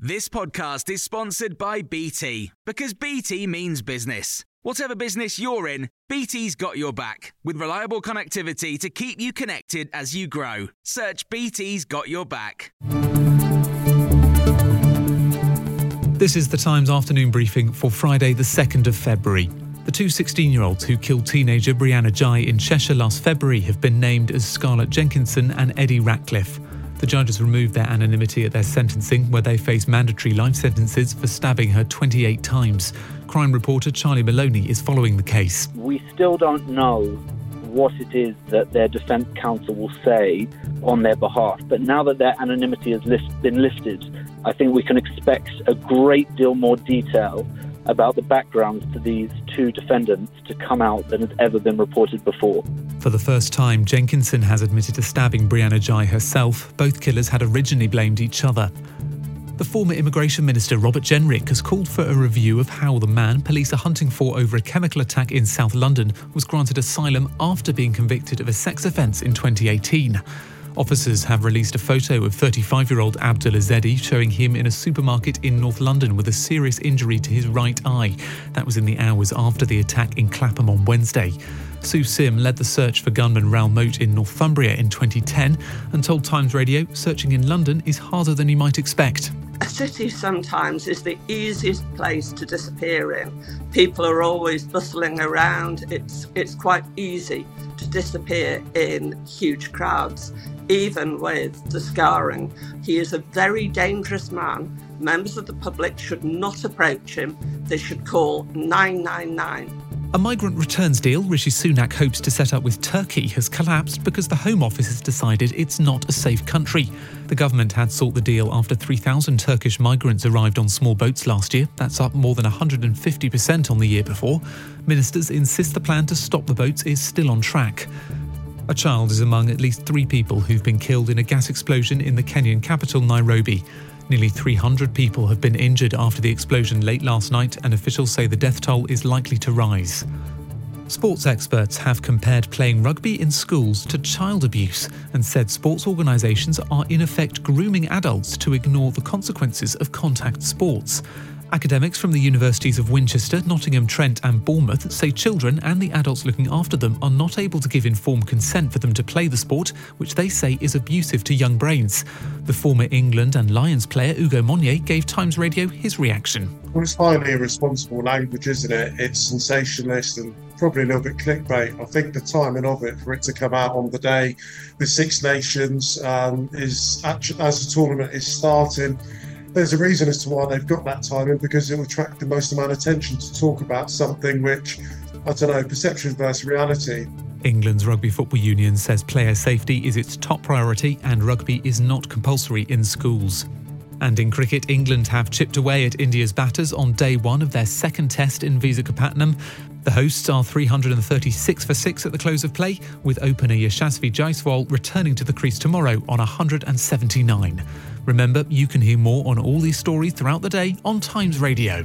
This podcast is sponsored by BT because BT means business. Whatever business you're in, BT's got your back with reliable connectivity to keep you connected as you grow. Search BT's got your back. This is the Times afternoon briefing for Friday, the 2nd of February. The two 16 year olds who killed teenager Brianna Ghey in Cheshire last February have been named as Scarlett Jenkinson and Eddie Ratcliffe. The judges removed their anonymity at their sentencing, where they face mandatory life sentences for stabbing her 28 times. Crime reporter Charlie Maloney is following the case. We still don't know what it is that their defence counsel will say on their behalf, but now that their anonymity has lift, been lifted, I think we can expect a great deal more detail about the backgrounds to these two defendants to come out than has ever been reported before. For the first time, Jenkinson has admitted to stabbing Brianna Ghey herself. Both killers had originally blamed each other. The former Immigration Minister Robert Jenrick has called for a review of how the man police are hunting for over a chemical attack in South London was granted asylum after being convicted of a sex offence in 2018. Officers have released a photo of 35 year old Abdul Ezedi showing him in a supermarket in North London with a serious injury to his right eye. That was in the hours after the attack in Clapham on Wednesday. Sue Sim led the search for gunman Raoul Moat in Northumbria in 2010 and told Times Radio searching in London is harder than you might expect. A city sometimes is the easiest place to disappear in. People are always bustling around. It's it's quite easy to disappear in huge crowds even with the scarring. He is a very dangerous man. Members of the public should not approach him. They should call 999. A migrant returns deal Rishi Sunak hopes to set up with Turkey has collapsed because the Home Office has decided it's not a safe country. The government had sought the deal after 3,000 Turkish migrants arrived on small boats last year. That's up more than 150% on the year before. Ministers insist the plan to stop the boats is still on track. A child is among at least three people who've been killed in a gas explosion in the Kenyan capital, Nairobi. Nearly 300 people have been injured after the explosion late last night, and officials say the death toll is likely to rise. Sports experts have compared playing rugby in schools to child abuse and said sports organisations are in effect grooming adults to ignore the consequences of contact sports. Academics from the universities of Winchester, Nottingham, Trent, and Bournemouth say children and the adults looking after them are not able to give informed consent for them to play the sport, which they say is abusive to young brains. The former England and Lions player Ugo Monye gave Times Radio his reaction. Well, it's highly irresponsible language, isn't it? It's sensationalist and probably a little bit clickbait. I think the timing of it for it to come out on the day the Six Nations um, is as the tournament is starting there's a reason as to why they've got that timing because it will attract the most amount of attention to talk about something which, I don't know, perception versus reality. England's Rugby Football Union says player safety is its top priority and rugby is not compulsory in schools. And in cricket, England have chipped away at India's batters on day one of their second test in Visakhapatnam. The hosts are 336 for 6 at the close of play, with opener Yashasvi Jaiswal returning to the crease tomorrow on 179. Remember, you can hear more on all these stories throughout the day on Times Radio.